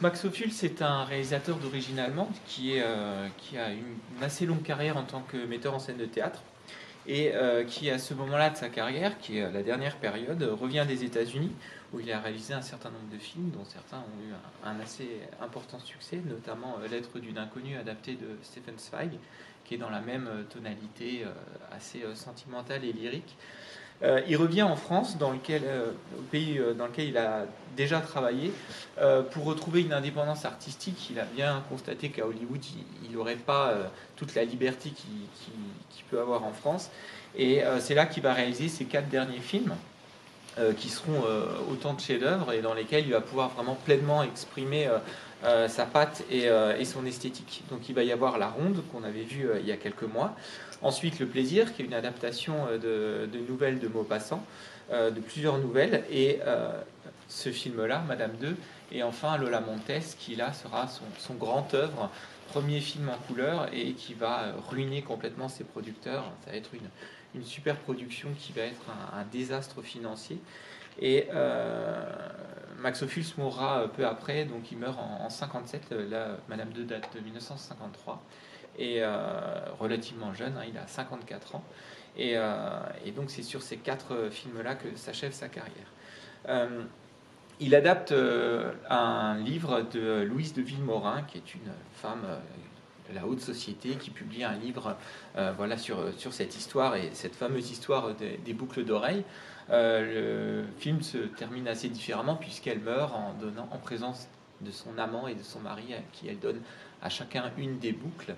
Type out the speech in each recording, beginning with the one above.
Max Ophüls c'est un réalisateur d'origine allemande euh, qui a une, assez longue carrière en tant que metteur en scène de théâtre et euh, qui à ce moment-là de sa carrière, qui est la dernière période, revient des États-Unis où il a réalisé un certain nombre de films dont certains ont eu un, assez important succès, notamment euh, L'être d'une inconnue adapté de Stephen Zweig qui est dans la même tonalité assez sentimentale et lyrique. Euh, il revient en France, dans lequel, euh, au pays euh, dans lequel il a déjà travaillé, pour retrouver une indépendance artistique. Il a bien constaté qu'à Hollywood, il n'aurait pas toute la liberté qu'il peut avoir en France. Et c'est là qu'il va réaliser ses quatre derniers films. qui seront autant de chefs-d'œuvre et dans lesquels il va pouvoir vraiment pleinement exprimer sa patte et, et, son esthétique. Donc il va y avoir La Ronde qu'on avait vu il y a quelques mois, Ensuite, Le Plaisir, qui est une adaptation euh, de, nouvelles de Maupassant, euh, de plusieurs nouvelles, et euh, ce film-là, Madame 2, et enfin Lola Montes, qui là sera son, grand œuvre, premier film en couleur, et qui va ruiner complètement ses producteurs. Ça va être une, super production qui va être un, désastre financier. Et Max mourra peu après, donc il meurt en, en 57, là, Madame 2 date de 1953 et euh, relativement jeune, hein, il a 54 ans. Euh, et, donc c'est sur ces quatre films-là que s'achève sa carrière. Euh, il adapte un livre de Louise de Villemorin, qui est une femme de la haute société, qui publie un livre voilà, sur, sur cette histoire et cette fameuse histoire des, boucles d'oreilles. Le film se termine assez différemment puisqu'elle meurt en, donnant, en présence de son amant et de son mari à qui elle donne à chacun une des boucles.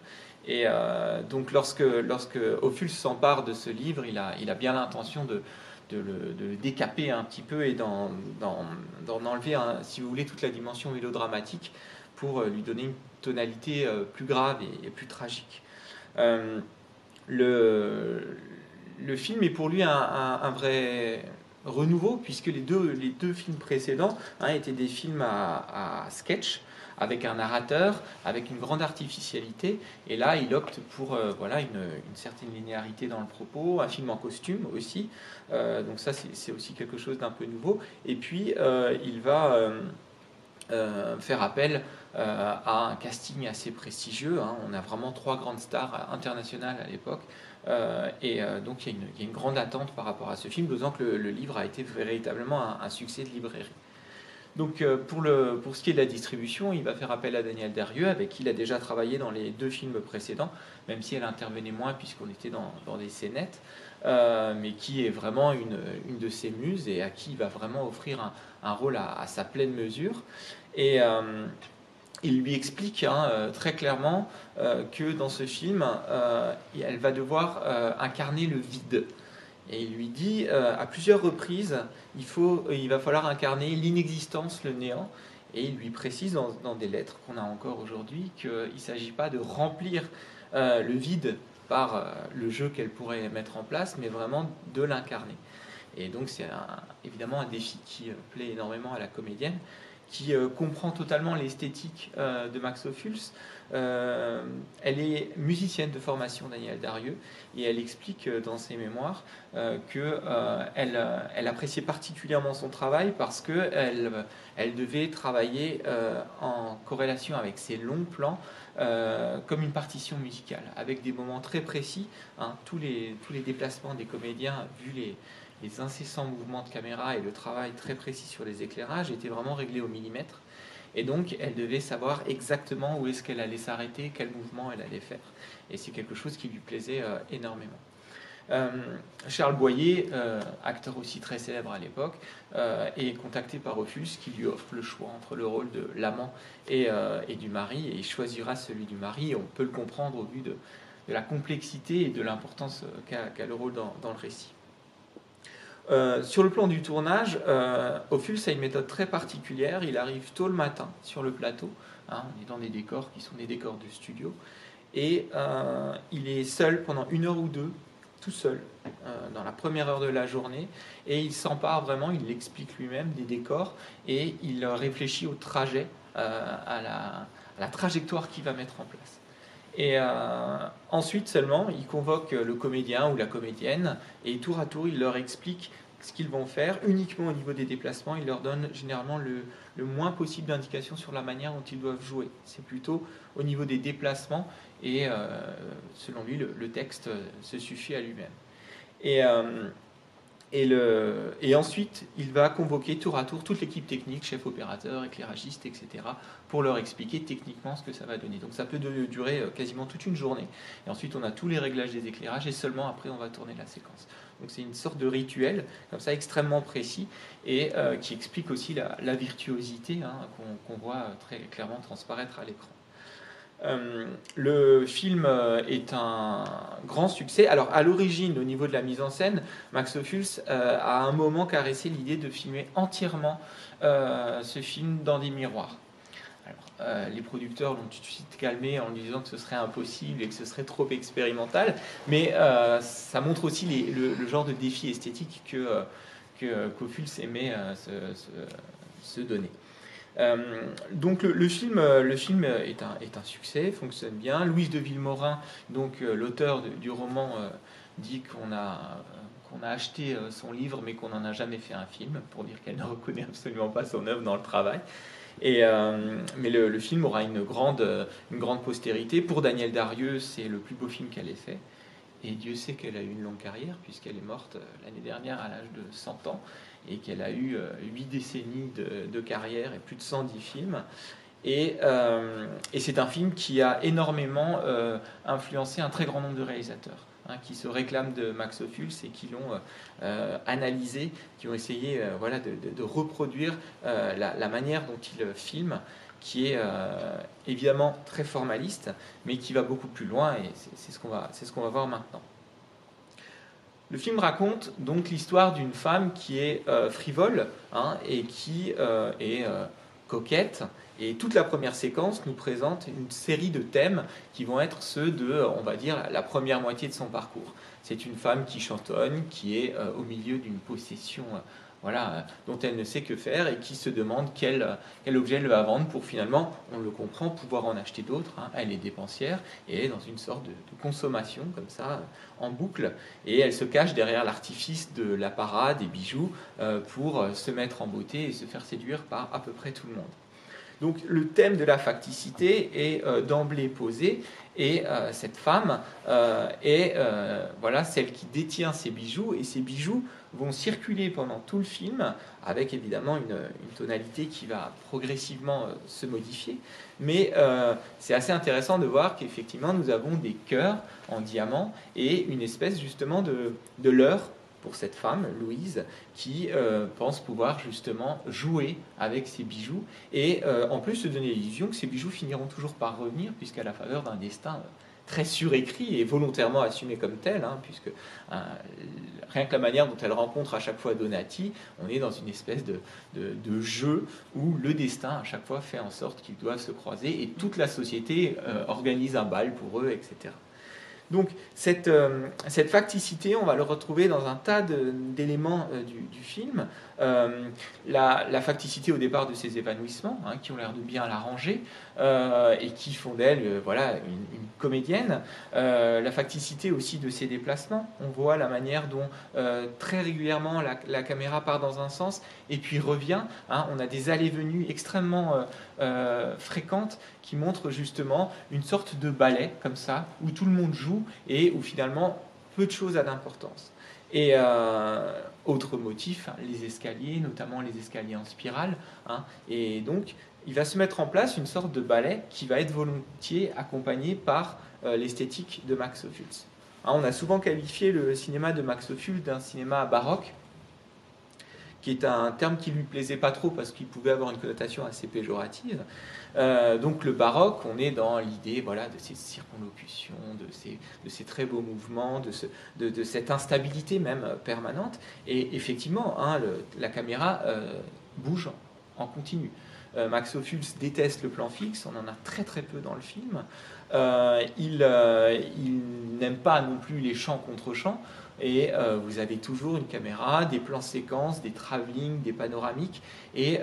Et euh, donc lorsque, lorsque Ophuls s'empare de ce livre, il a, bien l'intention de, de, le, décaper un petit peu et d'en, enlever, si vous voulez, toute la dimension mélodramatique pour euh, lui donner une tonalité euh, plus grave et, plus tragique. le, le film est pour lui un, vrai renouveau, puisque les deux, les deux films précédents hein, étaient des films à, à sketch avec un narrateur, avec une grande artificialité. Et là, il opte pour euh, voilà, une, certaine linéarité dans le propos, un film en costume aussi. Euh, donc ça, c'est aussi quelque chose d'un peu nouveau. Et puis, euh, il va faire appel à un casting assez prestigieux. Hein. On a vraiment trois grandes stars internationales à l'époque. Et donc il y, a une, grande attente par rapport à ce film, d'autant que le, livre a été véritablement un succès de librairie. Donc euh, pour, ce qui est de la distribution, il va faire appel à Daniel Derieux, avec qui il a déjà travaillé dans les deux films précédents, même si elle intervenait moins puisqu'on était dans, des scénettes, euh, mais qui est vraiment une, de ses muses et à qui il va vraiment offrir un, rôle à, sa pleine mesure. Et euh, il lui explique hein, très clairement que dans ce film, elle va devoir incarner le vide. Et il lui dit euh, à plusieurs reprises, il, faut, il va falloir incarner l'inexistence, le néant. Et il lui précise dans, des lettres qu'on a encore aujourd'hui qu'il ne s'agit pas de remplir euh, le vide par euh, le jeu qu'elle pourrait mettre en place, mais vraiment de l'incarner. Et donc c'est évidemment un défi qui plaît énormément à la comédienne, qui comprend totalement l'esthétique de Max Ophuls, euh, elle est musicienne de formation, Danielle Darieux, et elle explique euh, dans ses mémoires euh, qu'elle elle appréciait particulièrement son travail parce qu'elle elle devait travailler en corrélation avec ses longs plans comme une partition musicale, avec des moments très précis. Hein, tous les déplacements des comédiens, vu les, les incessants mouvements de caméra et le travail très précis sur les éclairages, étaient vraiment réglés au millimètre. Et donc, elle devait savoir exactement où est-ce qu'elle allait s'arrêter, quel mouvement elle allait faire. Et c'est quelque chose qui lui plaisait euh, énormément. Euh, Charles Boyer, euh, acteur aussi très célèbre à l'époque, est contacté par Ophuls qui lui offre le choix entre le rôle de l'amant et, du mari, et il choisira celui du mari, on peut le comprendre au vu de, la complexité et de l'importance qu'a le rôle dans le récit. Euh, sur le plan du tournage, euh, Ophuls a une méthode très particulière. Il arrive tôt le matin sur le plateau. Hein, on est dans des décors qui sont des décors de studio. Et euh, il est seul pendant une heure ou deux, tout seul, dans la première heure de la journée. Et il s'empare vraiment, il l'explique lui-même, des décors. Et il réfléchit au trajet, à la trajectoire qu'il va mettre en place. Et euh, ensuite seulement, il convoque le comédien ou la comédienne et tour à tour, il leur explique ce qu'ils vont faire uniquement au niveau des déplacements. Il leur donne généralement le, moins possible d'indications sur la manière dont ils doivent jouer. C'est plutôt au niveau des déplacements et selon lui, le, texte se suffit à lui-même. Et et, le, et, ensuite, il va convoquer tour à tour toute l'équipe technique, chef opérateur, éclairagiste, etc., pour leur expliquer techniquement ce que ça va donner. Donc ça peut durer euh, quasiment toute une journée. Et ensuite, on a tous les réglages des éclairages et seulement après, on va tourner la séquence. Donc c'est une sorte de rituel, comme ça, extrêmement précis et euh, qui explique aussi la, virtuosité hein, qu'on voit très clairement transparaître à l'écran. Euh, le film euh, est un grand succès. Alors, à l'origine, au niveau de la mise en scène, Max Ophuls euh, a un moment caressé l'idée de filmer entièrement ce film dans des miroirs. les producteurs l'ont tout de suite calmé en disant que ce serait impossible et que ce serait trop expérimental, mais ça montre aussi le, genre de défi esthétique que, que aimait se donner. Euh, donc le, film, euh, le film est un, est un succès, fonctionne bien. Louise de Villemorin, donc euh, l'auteur du roman, dit qu'on a qu'on a acheté son livre mais qu'on n'en a jamais fait un film, pour dire qu'elle ne reconnaît absolument pas son œuvre dans le travail. Et, mais le, film aura une grande, une grande postérité. Pour Daniel Darieux, c'est le plus beau film qu'elle ait fait. Et Dieu sait qu'elle a eu une longue carrière, puisqu'elle est morte l'année dernière à l'âge de 100 ans et qu'elle a eu euh, huit décennies de, carrière et plus de 110 films. Et, euh, et c'est un film qui a énormément euh, influencé un très grand nombre de réalisateurs. Hein, qui se réclament de Max Ophuls et qui l'ont analysé, qui ont essayé voilà, de, reproduire la, manière dont il filme, qui est évidemment très formaliste, mais qui va beaucoup plus loin, et c'est ce qu'on va, ce qu'on va voir maintenant. Le film raconte donc l'histoire d'une femme qui est euh, frivole hein, et qui euh, est euh, coquette. Et toute la première séquence nous présente une série de thèmes qui vont être ceux de, on va dire, la première moitié de son parcours. C'est une femme qui chantonne, qui est au milieu d'une possession voilà, dont elle ne sait que faire et qui se demande quel, objet elle va vendre pour finalement, on le comprend, pouvoir en acheter d'autres. Hein. Elle est dépensière et est dans une sorte de, consommation comme ça, en boucle. Et elle se cache derrière l'artifice de la parade, des bijoux, euh, pour se mettre en beauté et se faire séduire par à peu près tout le monde. Donc le thème de la facticité est euh, d'emblée posé et euh, cette femme est voilà celle qui détient ses bijoux et ces bijoux vont circuler pendant tout le film, avec évidemment une, tonalité qui va progressivement euh, se modifier. Mais euh, c'est assez intéressant de voir qu'effectivement nous avons des cœurs en diamant et une espèce justement de, de leurre pour cette femme, Louise, qui euh, pense pouvoir justement jouer avec ses bijoux et en plus se donner l'illusion que ces bijoux finiront toujours par revenir puisqu'à la faveur d'un destin très surécrit et volontairement assumé comme tel, hein, puisque rien que la manière dont elle rencontre à chaque fois Donati, on est dans une espèce de, jeu où le destin à chaque fois fait en sorte qu'ils doivent se croiser et toute la société euh, organise un bal pour eux, etc. Donc cette, euh, cette, facticité, on va le retrouver dans un tas d'éléments euh, du, du, film. Euh, la, facticité au départ de ces évanouissements, hein, qui ont l'air de bien l'arranger et qui font d'elle voilà, une, comédienne. la facticité aussi de ses déplacements. On voit la manière dont très régulièrement la, caméra part dans un sens et puis revient. Hein. On a des allées-venues extrêmement fréquentes qui montrent justement une sorte de ballet comme ça, où tout le monde joue et où finalement peu de choses a d'importance. Et euh, autre motif, hein, les escaliers, notamment les escaliers en spirale. Hein. et donc, il va se mettre en place une sorte de ballet qui va être volontiers accompagné par euh, l'esthétique de Max Ophuls. Hein, on a souvent qualifié le cinéma de Max Ophuls d'un cinéma baroque, qui est un terme qui lui plaisait pas trop parce qu'il pouvait avoir une connotation assez péjorative. Euh, donc le baroque, on est dans l'idée voilà, de ces circonlocutions, de ces, très beaux mouvements, de, ce, de, cette instabilité même permanente. Et effectivement, hein, la caméra euh, bouge en continu. Euh, Max Ophuls déteste le plan fixe, on en a très très peu dans le film. il, il n'aime pas non plus les champs contre champs. Et vous avez toujours une caméra, des plans séquences, des travelling, des panoramiques, et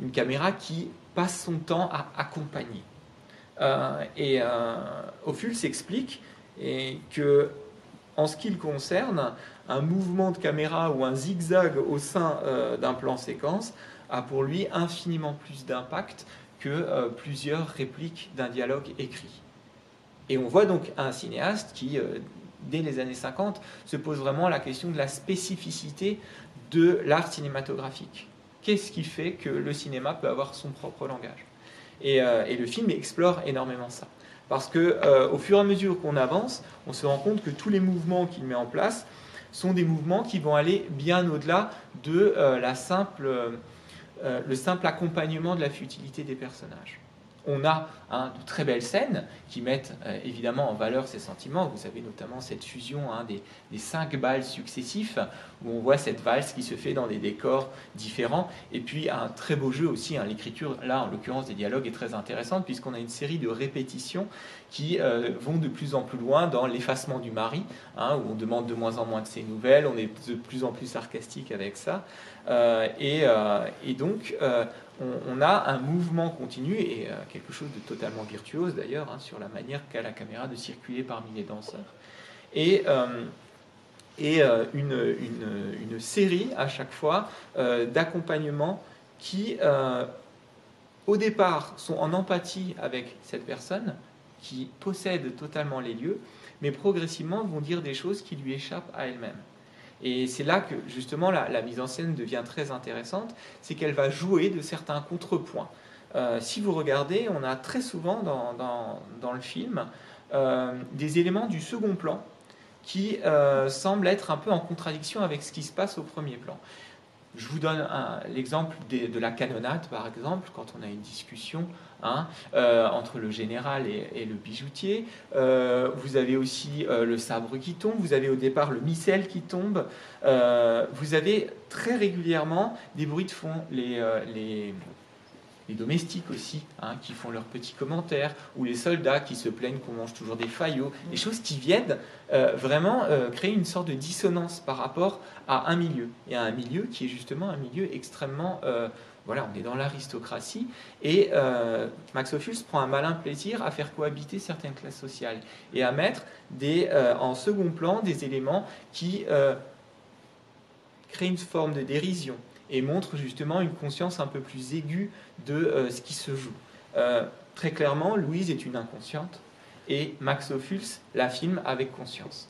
une caméra qui passe son temps à accompagner. Euh, et euh, Ophuls s'explique et que en ce qui le concerne, un mouvement de caméra ou un zigzag au sein euh, d'un plan séquence a pour lui infiniment plus d'impact que euh, plusieurs répliques d'un dialogue écrit. Et on voit donc un cinéaste qui, euh, dès les années 50, se pose vraiment la question de la spécificité de l'art cinématographique. Qu'est-ce qui fait que le cinéma peut avoir son propre langage? Et, et, le film explore énormément ça. Parce que au fur et à mesure qu'on avance, on se rend compte que tous les mouvements qu'il met en place sont des mouvements qui vont aller bien au-delà de euh, euh, le simple accompagnement de la futilité des personnages on a hein, de très belles scènes qui mettent euh, évidemment en valeur ces sentiments. Vous avez notamment cette fusion hein, des, cinq balles successifs, où on voit cette valse qui se fait dans des décors différents. Et puis un très beau jeu aussi. Hein. L'écriture, là en l'occurrence des dialogues, est très intéressante, puisqu'on a une série de répétitions qui euh, vont de plus en plus loin dans l'effacement du mari, où on demande de moins en moins de ses nouvelles, on est de plus en plus sarcastique avec ça. Euh, et, donc, on, a un mouvement continu et euh, quelque chose de totalement virtuose d'ailleurs hein, sur la manière qu'a la caméra de circuler parmi les danseurs. Et, euh, euh, une, série à chaque fois d'accompagnements qui, au départ, sont en empathie avec cette personne, qui possède totalement les lieux, mais progressivement vont dire des choses qui lui échappent à elle-même. Et c'est là que justement la, mise en scène devient très intéressante, c'est qu'elle va jouer de certains contrepoints. Euh, si vous regardez, on a très souvent dans, le film euh, des éléments du second plan qui euh, semblent être un peu en contradiction avec ce qui se passe au premier plan. Je vous donne l'exemple de, la canonnade, par exemple, quand on a une discussion hein, euh, entre le général et, le bijoutier. Euh, vous avez aussi euh, le sabre qui tombe, vous avez au départ le missel qui tombe. vous avez très régulièrement des bruits de fond. Les domestiques aussi, hein, qui font leurs petits commentaires, ou les soldats qui se plaignent qu'on mange toujours des faillots, des choses qui viennent euh, vraiment euh, créer une sorte de dissonance par rapport à un milieu, et à un milieu qui est justement un milieu extrêmement... Euh, voilà, on est dans l'aristocratie, et Max Ophuls prend un malin plaisir à faire cohabiter certaines classes sociales, et à mettre en second plan des éléments qui créent une forme de dérision, et montre justement une conscience un peu plus aiguë de euh, ce qui se joue. Euh, très clairement, Louise est une inconsciente et Max Ophuls la filme avec conscience.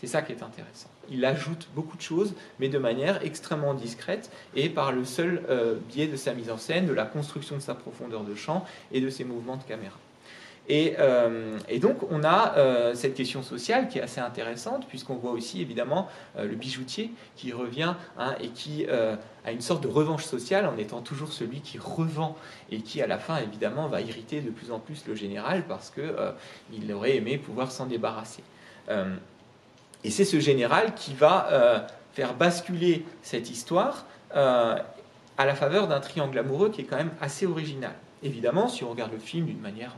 C'est ça qui est intéressant. Il ajoute beaucoup de choses, mais de manière extrêmement discrète et par le seul euh, biais de sa mise en scène, de la construction de sa profondeur de champ et de ses mouvements de caméra. Euh, et, donc, on a euh, cette question sociale qui est assez intéressante, puisqu'on voit aussi évidemment euh, le bijoutier qui revient hein, et qui a une sorte de revanche sociale en étant toujours celui qui revend et qui, à la fin, évidemment, va irriter de plus en plus le général parce qu'il aurait aimé pouvoir s'en débarrasser. et c'est ce général qui va faire basculer cette histoire à la faveur d'un triangle amoureux qui est quand même assez original. Évidemment, si on regarde le film d'une manière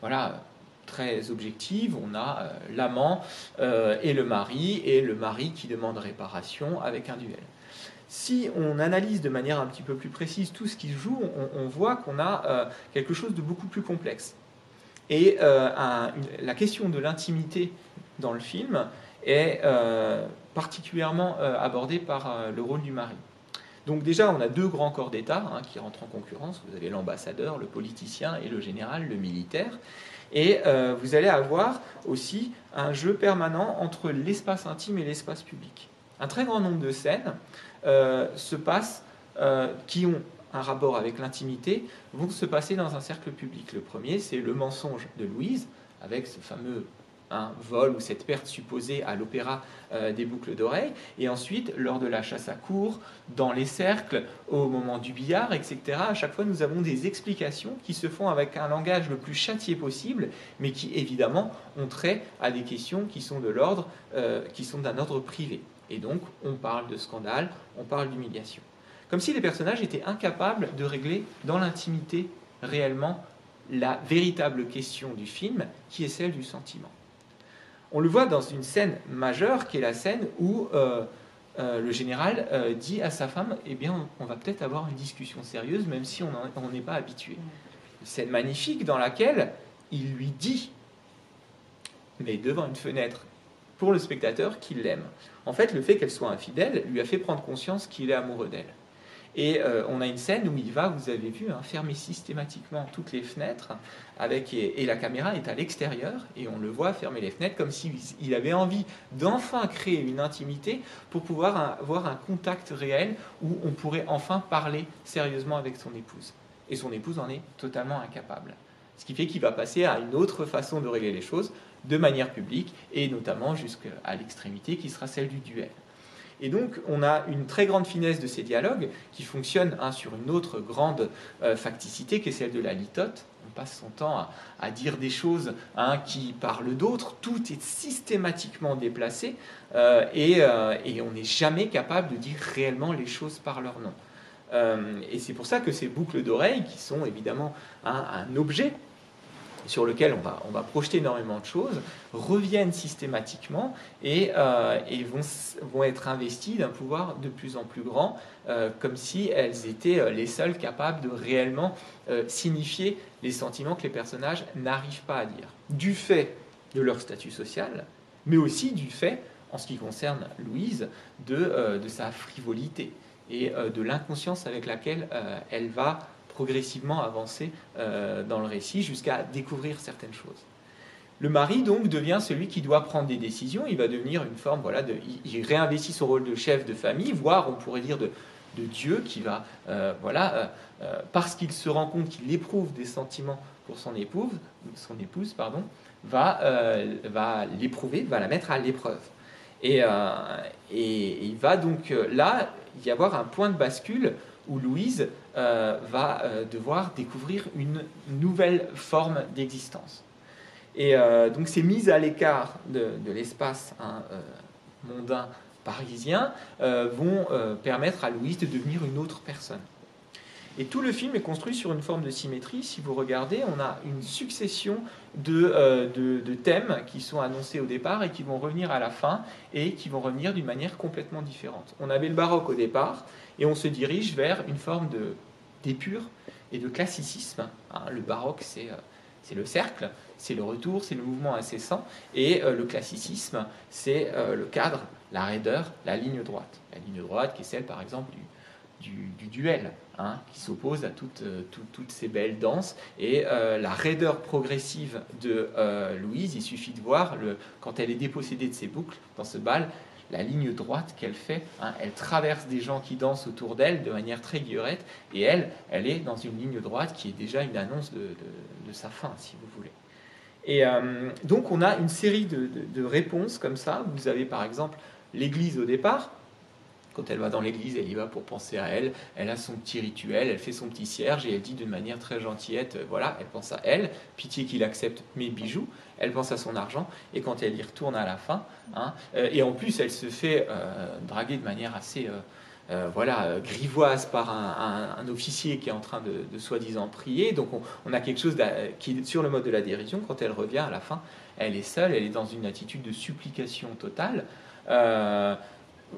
voilà, très objective. On a euh, l'amant euh, et le mari, et le mari qui demande réparation avec un duel. Si on analyse de manière un petit peu plus précise tout ce qui se joue, on, voit qu'on a euh, quelque chose de beaucoup plus complexe. Et la question de l'intimité dans le film est particulièrement abordée par le rôle du mari. Donc déjà, on a deux grands corps d'État hein, qui rentrent en concurrence. Vous avez l'ambassadeur, le politicien et le général, le militaire. Et euh, vous allez avoir aussi un jeu permanent entre l'espace intime et l'espace public. Un très grand nombre de scènes euh, se passent, euh, qui ont un rapport avec l'intimité, vont se passer dans un cercle public. Le premier, c'est le mensonge de Louise, avec ce fameux un vol ou cette perte supposée à l'opéra euh, des boucles d'oreilles, et ensuite lors de la chasse à cours, dans les cercles, au moment du billard, etc. À chaque fois, nous avons des explications qui se font avec un langage le plus châtié possible, mais qui évidemment ont trait à des questions qui sont de l'ordre, euh, qui sont d'un ordre privé. Et donc, on parle de scandale, on parle d'humiliation. Comme si les personnages étaient incapables de régler dans l'intimité réellement la véritable question du film, qui est celle du sentiment. On le voit dans une scène majeure qui est la scène où euh, euh, le général euh, dit à sa femme Eh bien, on, va peut-être avoir une discussion sérieuse, même si on n'est pas habitué. Une scène magnifique dans laquelle il lui dit, mais devant une fenêtre pour le spectateur qui l'aime. En fait, le fait qu'elle soit infidèle lui a fait prendre conscience qu'il est amoureux d'elle. Et euh, on a une scène où il va, vous avez vu, hein, fermer systématiquement toutes les fenêtres, avec, et, la caméra est à l'extérieur, et on le voit fermer les fenêtres comme s'il avait envie d'enfin créer une intimité pour pouvoir avoir un contact réel où on pourrait enfin parler sérieusement avec son épouse. Et son épouse en est totalement incapable. Ce qui fait qu'il va passer à une autre façon de régler les choses, de manière publique, et notamment jusqu'à l'extrémité qui sera celle du duel. Et donc, on a une très grande finesse de ces dialogues qui fonctionnent hein, sur une autre grande euh, facticité qui est celle de la litote. On passe son temps à, dire des choses hein, qui parlent d'autres. Tout est systématiquement déplacé euh, euh, et, on n'est jamais capable de dire réellement les choses par leur nom. et c'est pour ça que ces boucles d'oreilles, qui sont évidemment un objet sur lequel on va, on va projeter énormément de choses, reviennent systématiquement et, euh, et vont, vont, être investies d'un pouvoir de plus en plus grand, euh, comme si elles étaient euh, les seules capables de réellement signifier les sentiments que les personnages n'arrivent pas à dire, du fait de leur statut social, mais aussi du fait, en ce qui concerne Louise, de, de sa frivolité et de l'inconscience avec laquelle elle va progressivement avancer euh, dans le récit jusqu'à découvrir certaines choses. Le mari donc devient celui qui doit prendre des décisions. Il va devenir une forme, voilà, il réinvestit son rôle de chef de famille, voire on pourrait dire de, de Dieu qui va, euh, voilà, euh, parce qu'il se rend compte qu'il éprouve des sentiments pour son épouse, son épouse, pardon, va, va l'éprouver, va la mettre à l'épreuve. Et, et, il va donc là y avoir un point de bascule où Louise euh, va euh, devoir découvrir une nouvelle forme d'existence. Et euh, donc ces mises à l'écart de, l'espace hein, mondain parisien vont permettre à Louise de devenir une autre personne. Et tout le film est construit sur une forme de symétrie. Si vous regardez, on a une succession de, de, thèmes qui sont annoncés au départ et qui vont revenir à la fin et qui vont revenir d'une manière complètement différente. On avait le baroque au départ et on se dirige vers une forme d'épure et de classicisme. Hein, le baroque, c'est euh, c'est le cercle, c'est le retour, c'est le mouvement incessant, et euh, le classicisme, c'est euh, le cadre, la raideur, la ligne droite. La ligne droite qui est celle, par exemple, du, duel, hein, qui s'oppose à toutes, toutes ces belles danses, et la raideur progressive de Louise, il suffit de voir, quand elle est dépossédée de ses boucles dans ce bal, la ligne droite qu'elle fait. Hein. elle traverse des gens qui dansent autour d'elle de manière très guillerette, et elle, elle est dans une ligne droite qui est déjà une annonce de, sa fin, si vous voulez. Et euh, donc on a une série de, réponses comme ça. Vous avez par exemple l'Église au départ, quand elle va dans l'église, elle y va pour penser à elle. Elle a son petit rituel, elle fait son petit cierge et elle dit d'une manière très gentillette, euh, voilà, elle pense à elle, pitié qu'il accepte mes bijoux, elle pense à son argent et quand elle y retourne à la fin, hein, euh, et en plus elle se fait euh, draguer de manière assez voilà, grivoise par un, officier qui est en train de, soi-disant prier. Donc on, a quelque chose qui est sur le mode de la dérision. Quand elle revient à la fin, elle est seule, elle est dans une attitude de supplication totale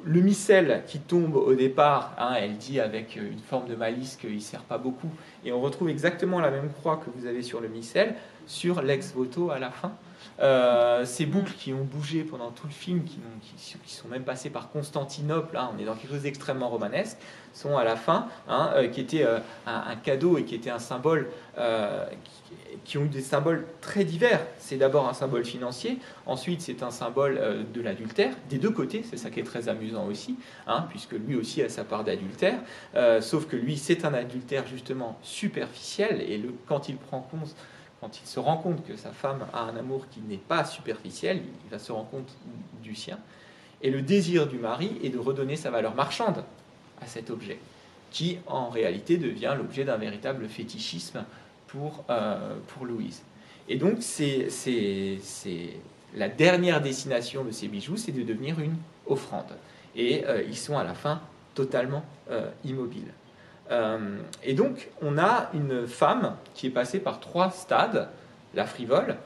le missel qui tombe au départ, hein, elle dit avec une forme de malice qu'il ne sert pas beaucoup, et on retrouve exactement la même croix que vous avez sur le missel, sur l'ex voto à la fin. Euh, ces boucles qui ont bougé pendant tout le film, qui, sont même passées par Constantinople, hein, on est dans quelque chose d'extrêmement romanesque, sont à la fin, hein, euh, qui était euh, un, cadeau et qui était un symbole, qui, ont eu des symboles très divers. C'est d'abord un symbole financier, ensuite c'est un symbole de l'adultère, des deux côtés, c'est ça qui est très amusant aussi, hein, puisque lui aussi a sa part d'adultère, sauf que lui c'est un adultère justement superficiel, et quand il prend compte quand il se rend compte que sa femme a un amour qui n'est pas superficiel, il va se rendre compte du sien. Et le désir du mari est de redonner sa valeur marchande à cet objet, qui en réalité devient l'objet d'un véritable fétichisme pour, euh, Louise. Et donc, c'est la dernière destination de ces bijoux, c'est de devenir une offrande. Et euh, ils sont à la fin totalement euh, immobiles. Euh, et donc, on a une femme qui est passée par trois stades. La frivole,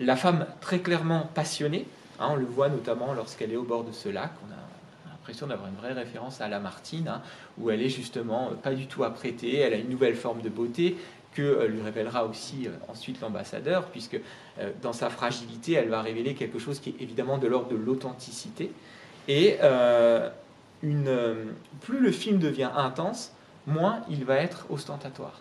la femme très clairement passionnée, hein, on le voit notamment lorsqu'elle est au bord de ce lac, on a l'impression d'avoir une vraie référence à Lamartine, hein, où elle est justement pas du tout apprêtée, elle a une nouvelle forme de beauté que lui révélera aussi ensuite l'ambassadeur, puisque dans sa fragilité, elle va révéler quelque chose qui est évidemment de l'ordre de l'authenticité. Et plus le film devient intense, moins il va être ostentatoire.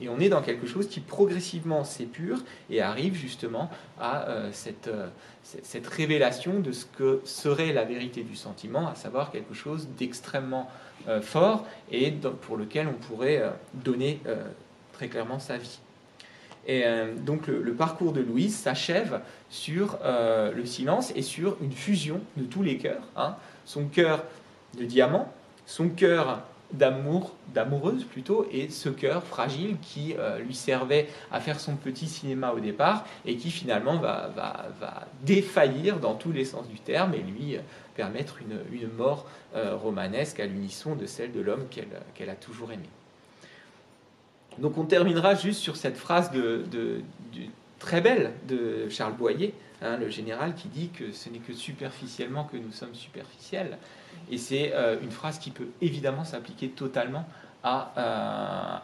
Et on est dans quelque chose qui progressivement s'épure et arrive justement à euh, euh, cette, révélation de ce que serait la vérité du sentiment, à savoir quelque chose d'extrêmement euh, fort et pour lequel on pourrait donner très clairement sa vie. Et donc le, parcours de Louise s'achève sur le silence et sur une fusion de tous les cœurs. Hein. Son cœur de diamant, son cœur d'amour, d'amoureuse plutôt, et ce cœur fragile qui euh, lui servait à faire son petit cinéma au départ et qui finalement va, va, défaillir dans tous les sens du terme et lui euh, permettre une, une mort euh, romanesque à l'unisson de celle de l'homme qu'elle a toujours aimé. Donc on terminera juste sur cette phrase de, très belle de Charles Boyer, hein, le général, qui dit que ce n'est que superficiellement que nous sommes superficiels. Et c'est euh, une phrase qui peut évidemment s'appliquer totalement euh,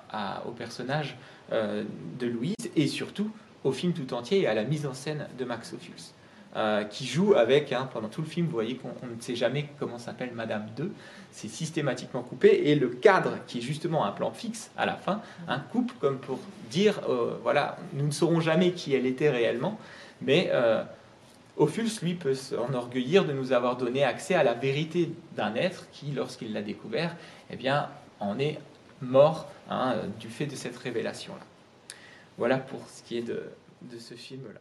au personnage euh, de Louise et surtout au film tout entier et à la mise en scène de Max Ophuls. qui joue avec, hein, pendant tout le film, vous voyez qu'on ne sait jamais comment s'appelle Madame 2, c'est systématiquement coupé, et le cadre, qui est justement un plan fixe à la fin, un coupe comme pour dire, voilà, nous ne saurons jamais qui elle était réellement, mais Ophuls, lui, peut s'enorgueillir de nous avoir donné accès à la vérité d'un être qui, lorsqu'il l'a découvert, eh bien, en est mort hein, du fait de cette révélation-là. Voilà pour ce qui est de ce film-là.